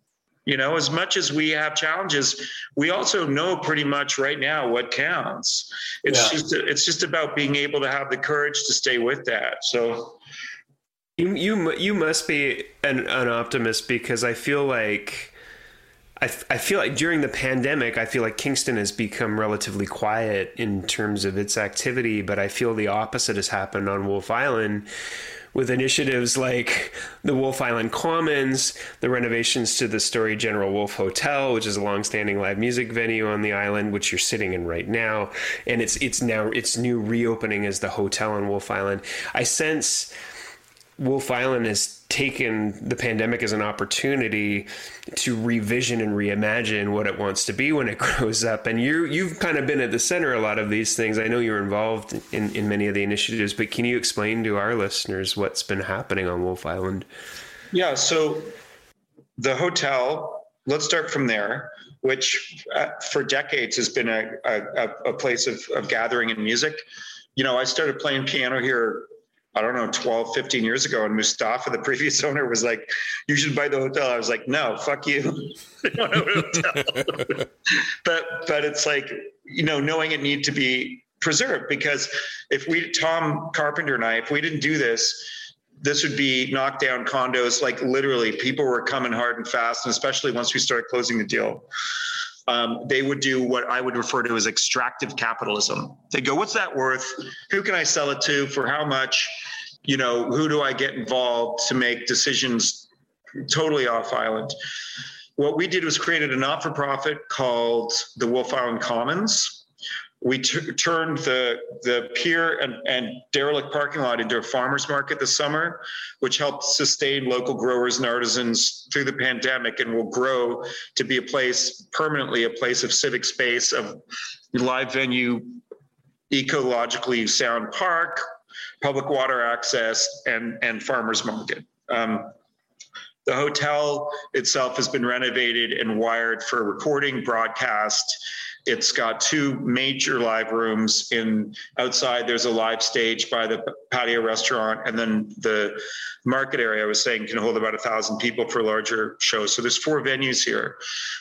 You know, as much as we have challenges, we also know pretty much right now what counts. It's yeah. just it's just about being able to have the courage to stay with that. So you you you must be an, an optimist because I feel like I, I feel like during the pandemic, I feel like Kingston has become relatively quiet in terms of its activity, but I feel the opposite has happened on Wolfe Island with initiatives like the Wolfe Island Commons, the renovations to the Story General Wolfe Hotel, which is a long-standing live music venue on the island, which you're sitting in right now, and it's it's now its new reopening as the hotel on Wolfe Island. I sense Wolfe Island has taken the pandemic as an opportunity to revision and reimagine what it wants to be when it grows up. And you you've kind of been at the center of a lot of these things. I know you're involved in, in many of the initiatives, but can you explain to our listeners what's been happening on Wolfe Island? Yeah, so the hotel, let's start from there, which uh, for decades has been a, a, a place of, of gathering and music. You know, I started playing piano here I don't know, 12, 15 years ago. And Mustafa, the previous owner, was like, you should buy the hotel. I was like, no, fuck you. but, but it's like, you know, knowing it need to be preserved because if we, Tom Carpenter and I, if we didn't do this, this would be knockdown condos. Like literally people were coming hard and fast. And especially once we started closing the deal. Um, they would do what I would refer to as extractive capitalism. They go, what's that worth? Who can I sell it to? For how much? You know, who do I get involved to make decisions totally off island? What we did was created a not for profit called the Wolfe Island Commons we t- turned the the pier and, and derelict parking lot into a farmers market this summer, which helped sustain local growers and artisans through the pandemic, and will grow to be a place permanently a place of civic space, of live venue, ecologically sound park, public water access, and and farmers market. Um, the hotel itself has been renovated and wired for recording, broadcast it's got two major live rooms in outside. There's a live stage by the patio restaurant, and then the market area I was saying can hold about a thousand people for larger shows. So there's four venues here.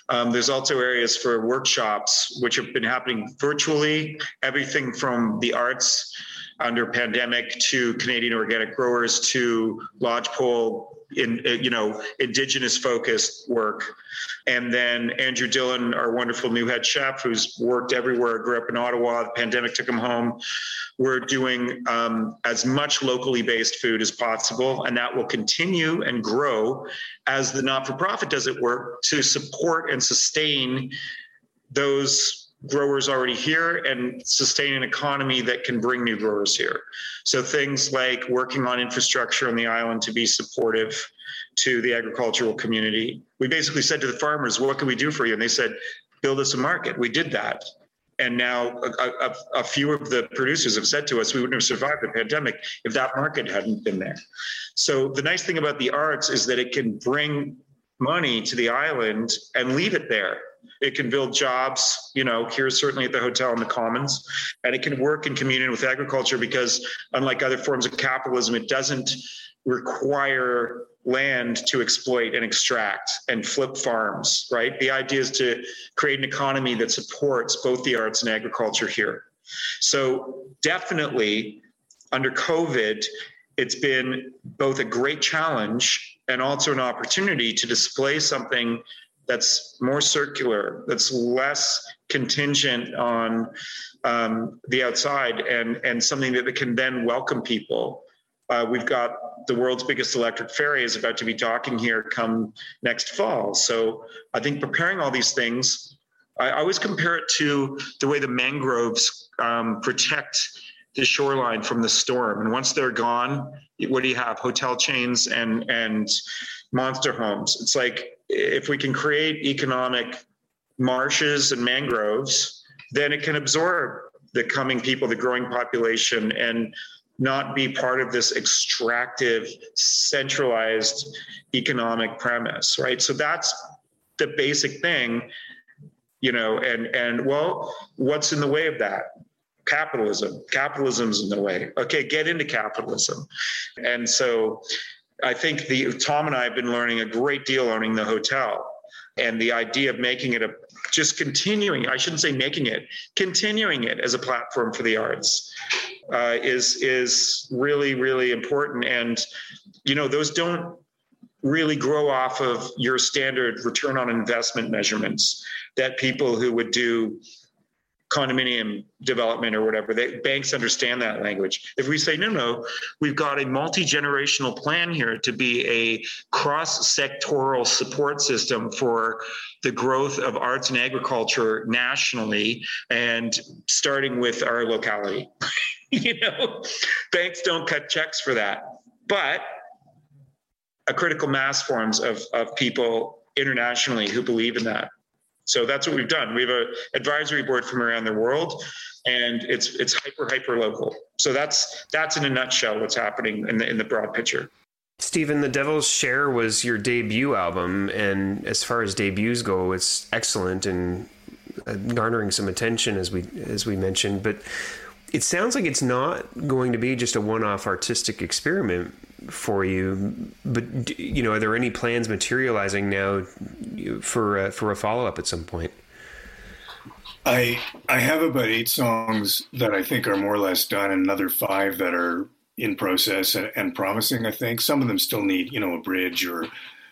Um, there's also areas for workshops, which have been happening virtually. Everything from the arts under pandemic to Canadian organic growers to lodgepole in you know indigenous focused work and then andrew dillon our wonderful new head chef who's worked everywhere. Grew up in ottawa. The pandemic took him home. We're doing um, as much locally based food as possible and that will continue and grow as the not-for-profit does it work to support and sustain those growers already here and sustain an economy that can bring new growers here. So things like working on infrastructure on the island to be supportive to the agricultural community. We basically said to the farmers, what can we do for you? And they said, build us a market. We did that. And now a, a, a few of the producers have said to us, we wouldn't have survived the pandemic if that market hadn't been there. So the nice thing about the arts is that it can bring money to the island and leave it there it can build jobs, you know, here certainly at the hotel in the Commons, and it can work in communion with agriculture because, unlike other forms of capitalism, it doesn't require land to exploit and extract and flip farms, right? The idea is to create an economy that supports both the arts and agriculture here. So, definitely under COVID, it's been both a great challenge and also an opportunity to display something that's more circular, that's less contingent on um, the outside, and and something that can then welcome people. Uh, we've got the world's biggest electric ferry is about to be docking here come next fall. So I think preparing all these things, I always compare it to the way the mangroves um, protect the shoreline from the storm. And once they're gone, what do you have? Hotel chains and and monster homes. It's like if we can create economic marshes and mangroves, then it can absorb the coming people, the growing population, and not be part of this extractive, centralized economic premise, right? So that's the basic thing, you know, and and well, what's in the way of that? Capitalism. Capitalism's in the way. Okay, get into capitalism. And so I think the Tom and I have been learning a great deal owning the hotel and the idea of making it a just continuing i shouldn't say making it continuing it as a platform for the arts uh, is is really really important and you know those don't really grow off of your standard return on investment measurements that people who would do condominium development or whatever. They, banks understand that language. If we say, no, no, we've got a multi generational plan here to be a cross sectoral support system for the growth of arts and agriculture nationally and starting with our locality. you know, banks don't cut checks for that. But a critical mass forms of, of people internationally who believe in that. So that's what we've done. We have an advisory board from around the world, and it's it's hyper hyper local. So that's that's in a nutshell what's happening in the in the broad picture. Stephen, The Devil's Share was your debut album, and as far as debuts go, it's excellent and uh, garnering some attention as we as we mentioned. But it sounds like it's not going to be just a one-off artistic experiment for you. But you know, are there any plans materializing now for uh, for a follow up at some point? I I have about eight songs that I think are more or less done, and another five that are in process and, and promising. I think some of them still need you know a bridge or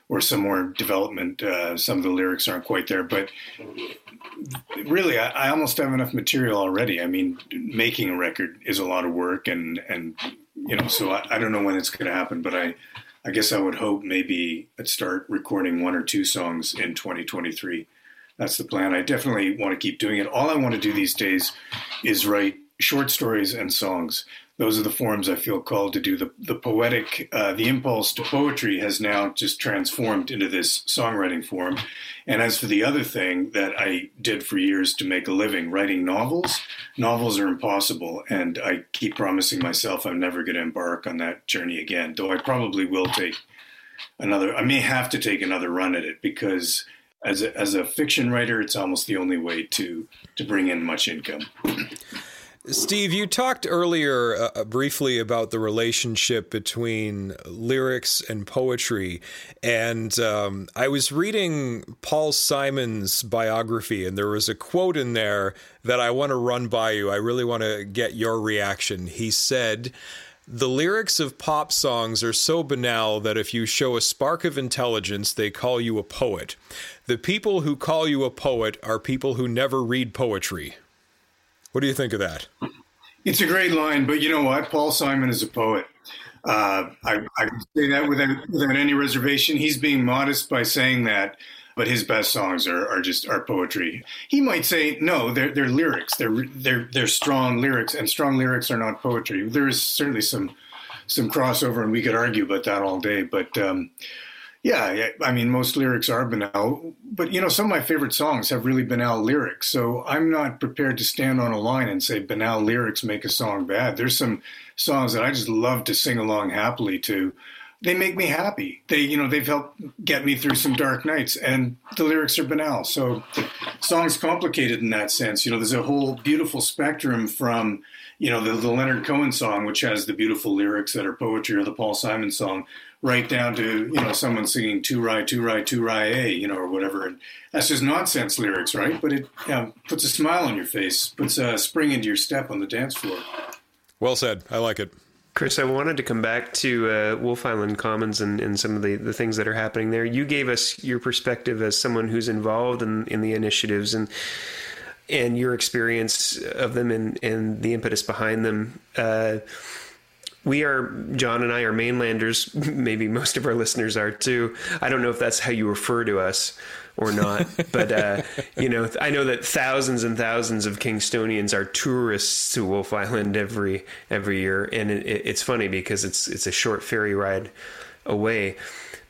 or some more development. Uh, some of the lyrics aren't quite there, but really, I, I, almost have enough material already. I mean, making a record is a lot of work, and and you know, so I, I don't know when it's going to happen, but I, I guess I would hope maybe I'd start recording one or two songs in 2023. That's the plan. I definitely want to keep doing it. All I want to do these days is write short stories and songs those are the forms I feel called to do. The the poetic, uh, the impulse to poetry has now just transformed into this songwriting form. And as for the other thing that I did for years to make a living, writing novels, novels are impossible, and I keep promising myself I'm never going to embark on that journey again. Though I probably will take another. I may have to take another run at it because. As a, as a fiction writer, it's almost the only way to to bring in much income. Steve, you talked earlier uh, uh, briefly about the relationship between lyrics and poetry. And um, I was reading Paul Simon's biography, and there was a quote in there that I want to run by you. I really want to get your reaction. He said, the lyrics of pop songs are so banal that if you show a spark of intelligence, they call you a poet. The people who call you a poet are people who never read poetry. What do you think of that? It's a great line, but you know what? Paul Simon is a poet. Uh, I, I say that without, without any reservation. He's being modest by saying that, but his best songs are, are just are poetry. He might say no, they're they're lyrics. They're they're they're strong lyrics, and strong lyrics are not poetry. There is certainly some some crossover, and we could argue about that all day. But um, yeah, I mean, most lyrics are banal, but you know, some of my favorite songs have really banal lyrics. So I'm not prepared to stand on a line and say banal lyrics make a song bad. There's some songs that I just love to sing along happily to. They make me happy. They, you know, they've helped get me through some dark nights, and the lyrics are banal. So, songs complicated in that sense. You know, there's a whole beautiful spectrum from you know, the, the Leonard Cohen song, which has the beautiful lyrics that are poetry, or the Paul Simon song, right down to you know someone singing two rye, two rye, two rye a," you know, or whatever. And that's just nonsense lyrics, right? But it puts a smile on your face, puts a spring into your step on the dance floor. Well said. I like it. Chris, I wanted to come back to uh, Wolfe Island Commons and, and some of the, the things that are happening there. You gave us your perspective as someone who's involved in, in the initiatives and and your experience of them and, and the impetus behind them. Uh, we are John and I are mainlanders. Maybe most of our listeners are too. I don't know if that's how you refer to us or not, but uh, you know, I know that thousands and thousands of Kingstonians are tourists to Wolfe Island every every year, and it, it's funny because it's it's a short ferry ride away.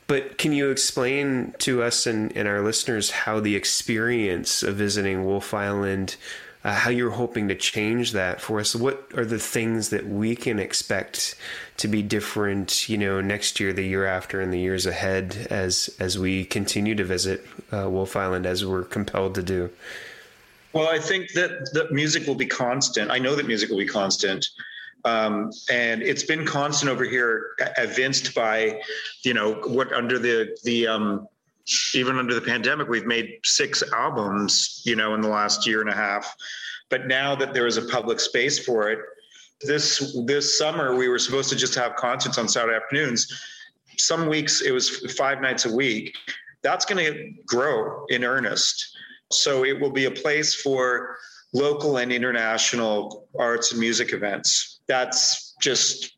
But can you explain to us and, and our listeners how the experience of visiting Wolfe Island? Uh, how you're hoping to change that for us. What are the things that we can expect to be different, you know, next year, the year after, and the years ahead as as we continue to visit uh, Wolfe Island as we're compelled to do? Well, I think that the music will be constant. I know that music will be constant. Um, and it's been constant over here, evinced by, you know, what under the the um, even under the pandemic, we've made six albums, you know, in the last year and a half. But now that there is a public space for it, this this summer we were supposed to just have concerts on Saturday afternoons. Some weeks it was five nights a week. That's going to grow in earnest. So it will be a place for local and international arts and music events. That's just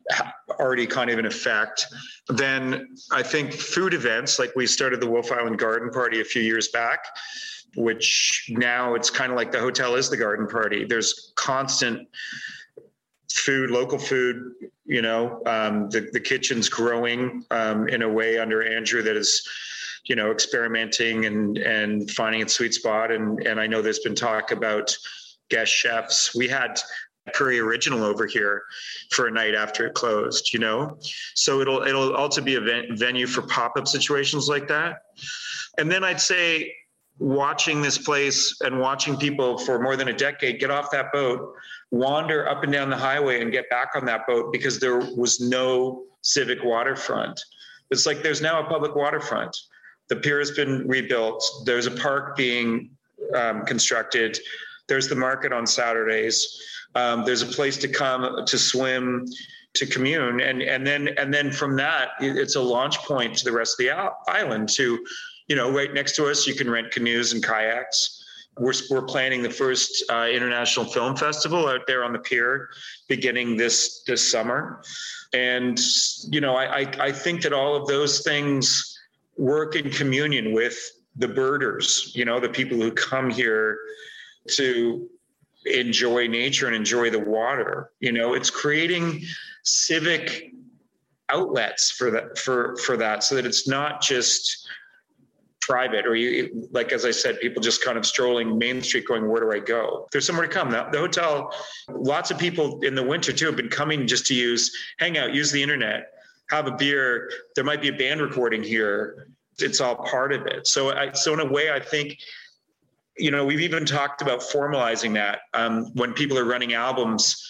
already kind of in effect. Then I think food events, like we started the Wolfe Island Garden Party a few years back, which now it's kind of like the hotel is the garden party. There's constant food, local food. You know, um, the the kitchen's growing um, in a way under Andrew that is, you know, experimenting and and finding its sweet spot. And and I know there's been talk about guest chefs. We had Prairie Original over here for a night after it closed, you know? So it'll it'll also be a ven- venue for pop-up situations like that. And then I'd say watching this place and watching people for more than a decade get off that boat, wander up and down the highway and get back on that boat because there was no civic waterfront. It's like there's now a public waterfront. The pier has been rebuilt. There's a park being um, constructed. There's the market on Saturdays um, there's a place to come to swim, to commune, and and then and then from that, it's a launch point to the rest of the island. To, you know, right next to us, you can rent canoes and kayaks. We're, we're planning the first uh, international film festival out there on the pier beginning this this summer and you know I, I, I think that all of those things work in communion with the birders you know the people who come here to enjoy nature and enjoy the water. You know, it's creating civic outlets for that for for that so that it's not just private or you like as i said people just kind of strolling main street going where do i go? There's somewhere to come. Now the hotel lots of people in the winter too have been coming just to use hang out use the internet have a beer. There might be a band recording here. It's all part of it. So i so in a way i think you know, we've even talked about formalizing that um, when people are running albums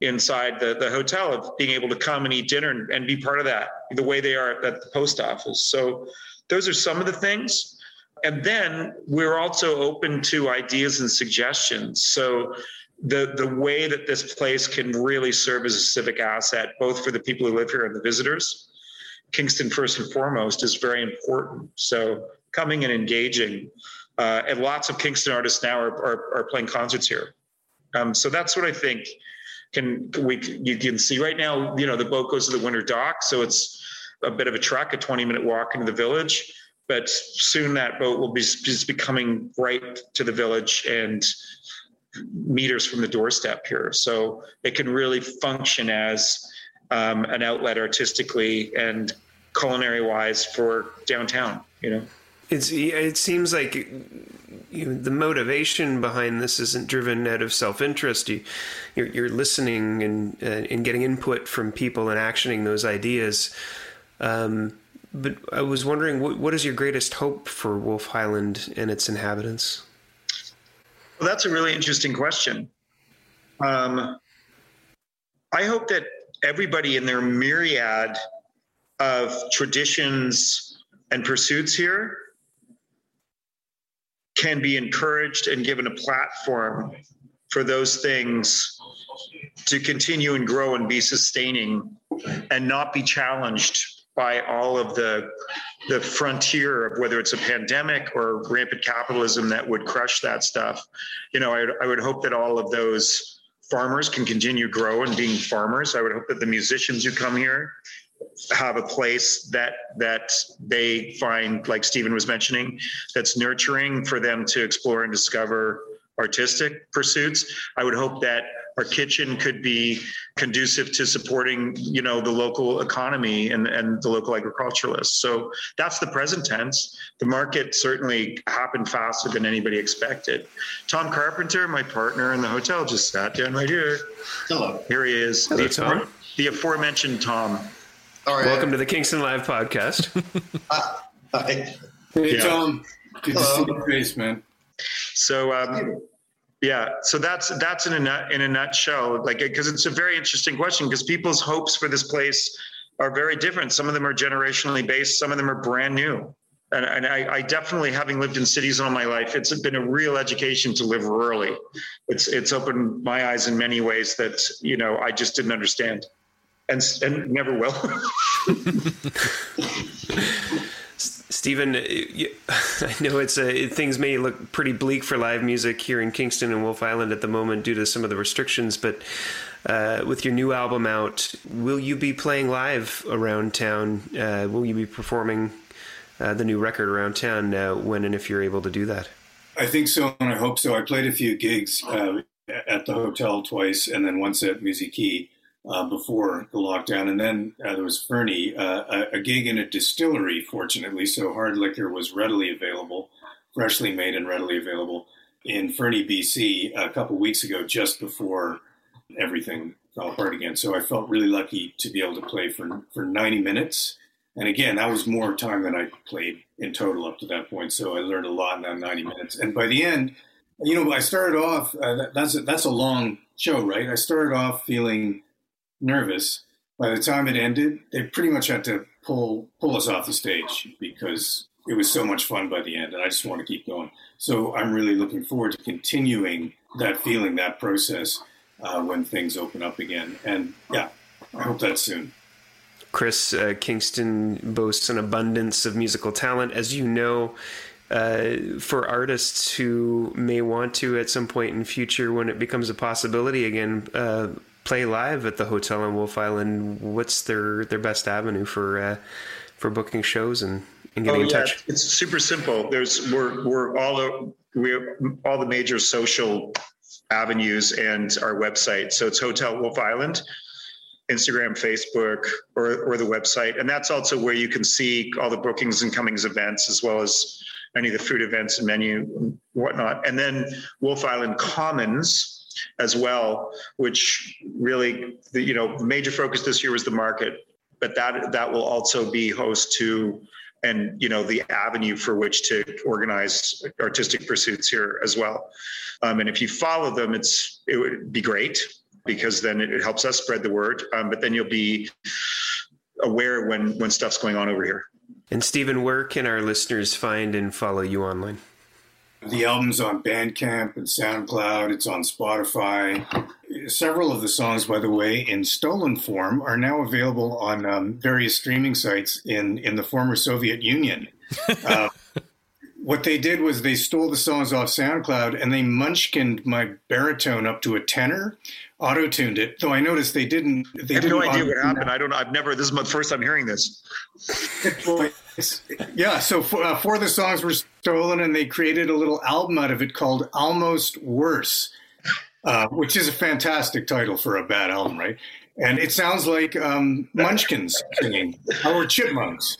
inside the, the hotel of being able to come and eat dinner and, and be part of that the way they are at the post office. So those are some of the things. And then we're also open to ideas and suggestions. So the the way that this place can really serve as a civic asset, both for the people who live here and the visitors. Kingston, first and foremost, is very important. So coming and engaging, uh, and lots of Kingston artists now are, are, are playing concerts here. Um, so that's what I think can we you can see right now. You know, the boat goes to the winter dock, so it's a bit of a trek, a 20 minute walk into the village. But soon that boat will be just becoming right to the village and meters from the doorstep here. So it can really function as um, an outlet artistically and culinary wise for downtown, you know? It's, it seems like you know, the motivation behind this isn't driven out of self-interest. You, you're, you're listening and, uh, and getting input from people and actioning those ideas. Um, but I was wondering, what, what is your greatest hope for Wolfe Island and its inhabitants? Well, that's a really interesting question. Um, I hope that everybody in their myriad of traditions and pursuits here can be encouraged and given a platform for those things to continue and grow and be sustaining and not be challenged by all of the the frontier of whether it's a pandemic or rampant capitalism that would crush that stuff. You know, I, I would hope that all of those farmers can continue grow and being farmers. I would hope that the musicians who come here have a place that that they find, like Stephen was mentioning, that's nurturing for them to explore and discover artistic pursuits. I would hope that our kitchen could be conducive to supporting, you know, the local economy and, and the local agriculturalists. So that's the present tense. The market certainly happened faster than anybody expected. Tom Carpenter, my partner in the hotel, just sat down right here. Hello. Here he is. Hello, the, Tom. the aforementioned Tom. All right. Welcome to the Kingston Live podcast. Hi. Hey, Yeah. Tom. Good to see your face, man. So um, yeah, so that's that's in a nut, in a nutshell, like because it's a very interesting question because people's hopes for this place are very different. Some of them are generationally based, some of them are brand new. And, and I, I definitely, having lived in cities all my life, it's been a real education to live rurally. It's it's opened my eyes in many ways that you know I just didn't understand, and and never will. Stephen, uh, I know it's a, things may look pretty bleak for live music here in Kingston and Wolfe Island at the moment due to some of the restrictions, but uh, with your new album out, will you be playing live around town? Uh, will you be performing uh, the new record around town uh, when and if you're able to do that? I think so, and I hope so. I played a few gigs uh, at the hotel twice, and then once at Musiikki uh, before the lockdown. And then uh, there was Fernie, uh, a, a gig in a distillery, fortunately, so hard liquor was readily available, freshly made and readily available in Fernie, BC, a couple weeks ago, just before everything fell apart again. So I felt really lucky to be able to play for for 90 minutes. And again, that was more time than I played in total up to that point. So I learned a lot in that 90 minutes. And by the end, you know, I started off. Uh, that, that's a, that's a long show, right? I started off feeling nervous. By the time it ended, they pretty much had to pull pull us off the stage because it was so much fun by the end, and I just want to keep going. So I'm really looking forward to continuing that feeling, that process uh, when things open up again. And yeah, I hope that's soon. Chris, uh, Kingston boasts an abundance of musical talent, as you know. Uh, for artists who may want to at some point in future, when it becomes a possibility again, uh, play live at the hotel on Wolfe Island, what's their, their best avenue for uh, for booking shows and, and getting oh, in yeah, touch? It's super simple. There's we're we're all the we're all the major social avenues and our website. So it's Hotel Wolfe Island, Instagram, Facebook, or or the website, and that's also where you can see all the bookings and comings events as well as any of the food events and menu and whatnot. And then Wolfe Island Commons as well, which really the you know major focus this year was the market, but that that will also be host to and you know the avenue for which to organize artistic pursuits here as well. Um, and if you follow them, it's it would be great because then it, helps us spread the word. Um, but then you'll be aware when when stuff's going on over here. And Stephen, where can our listeners find and follow you online? The album's on Bandcamp and SoundCloud. It's on Spotify. Several of the songs, by the way, in stolen form, are now available on um, various streaming sites in, in the former Soviet Union. Uh, what they did was they stole the songs off SoundCloud and they munchkined my baritone up to a tenor, auto tuned it. Though I noticed they didn't. They I have didn't no idea what auto-tune happened. I don't. I've never. This is my first time hearing this. yeah, so four, uh, four of the songs were stolen, and they created a little album out of it called "Almost Worse," uh, which is a fantastic title for a bad album, right? And it sounds like um, Munchkins singing or Chipmunks.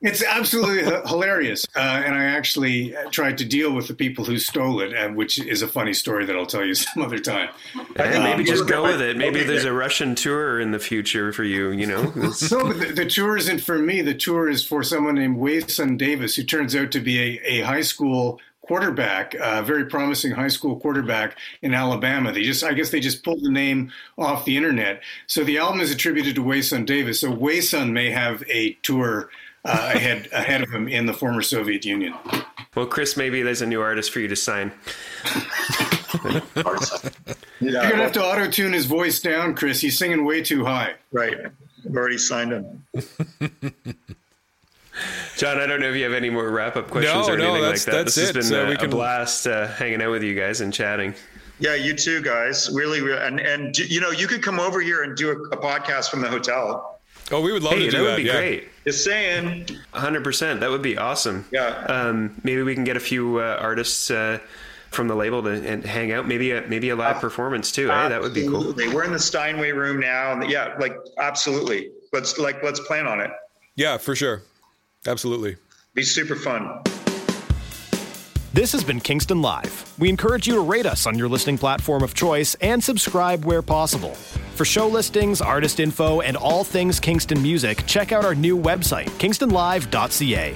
It's absolutely hilarious, uh, and I actually tried to deal with the people who stole it, uh, which is a funny story that I'll tell you some other time. Maybe Um, just go with it. Maybe there's a Russian tour in the future for you. You know, no, but the, the tour isn't for me. The tour is for someone named Wason Davis, who turns out to be a, a high school quarterback, a very promising high school quarterback in Alabama. They just, I guess, they just pulled the name off the internet. So the album is attributed to Wason Davis. So Wason may have a tour uh, ahead ahead of him in the former Soviet Union. well, Chris, maybe there's a new artist for you to sign. You're gonna have to auto tune his voice down, Chris. He's singing way too high. Right. I've already signed him. John, I don't know if you have any more wrap up questions No, or no, anything that's- like that. that's this has it. been So a, we a blast uh, hanging out with you guys and chatting. Yeah, you too, guys. Really, really and and you know, you could come over here and do a, a podcast from the hotel. Oh, we would love Hey, to do that That would be yeah. great. Just saying. 100%. That would be awesome. Yeah. Um, maybe we can get a few uh, artists uh, from the label to and hang out. Maybe a maybe a live performance too. Eh? That would be cool. Absolutely. We're in the Steinway room now, and yeah, like absolutely. Let's like let's plan on it. Yeah, for sure. Absolutely. Be super fun. This has been Kingston Live. We encourage you to rate us on your listening platform of choice and subscribe where possible. For show listings, artist info, and all things Kingston music, check out our new website, kingstonlive.ca.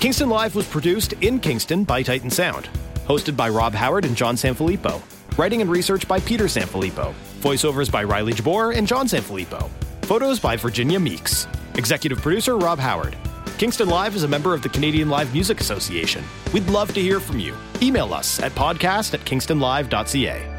Kingston Live was produced in Kingston by Titan Sound. Hosted by Rob Howard and John Sanfilippo. Writing and research by Peter Sanfilippo. Voiceovers by Riley Jabor and John Sanfilippo. Photos by Virginia Meeks. Executive producer Rob Howard. Kingston Live is a member of the Canadian Live Music Association. We'd love to hear from you. Email us at podcast at kingstonlive.ca.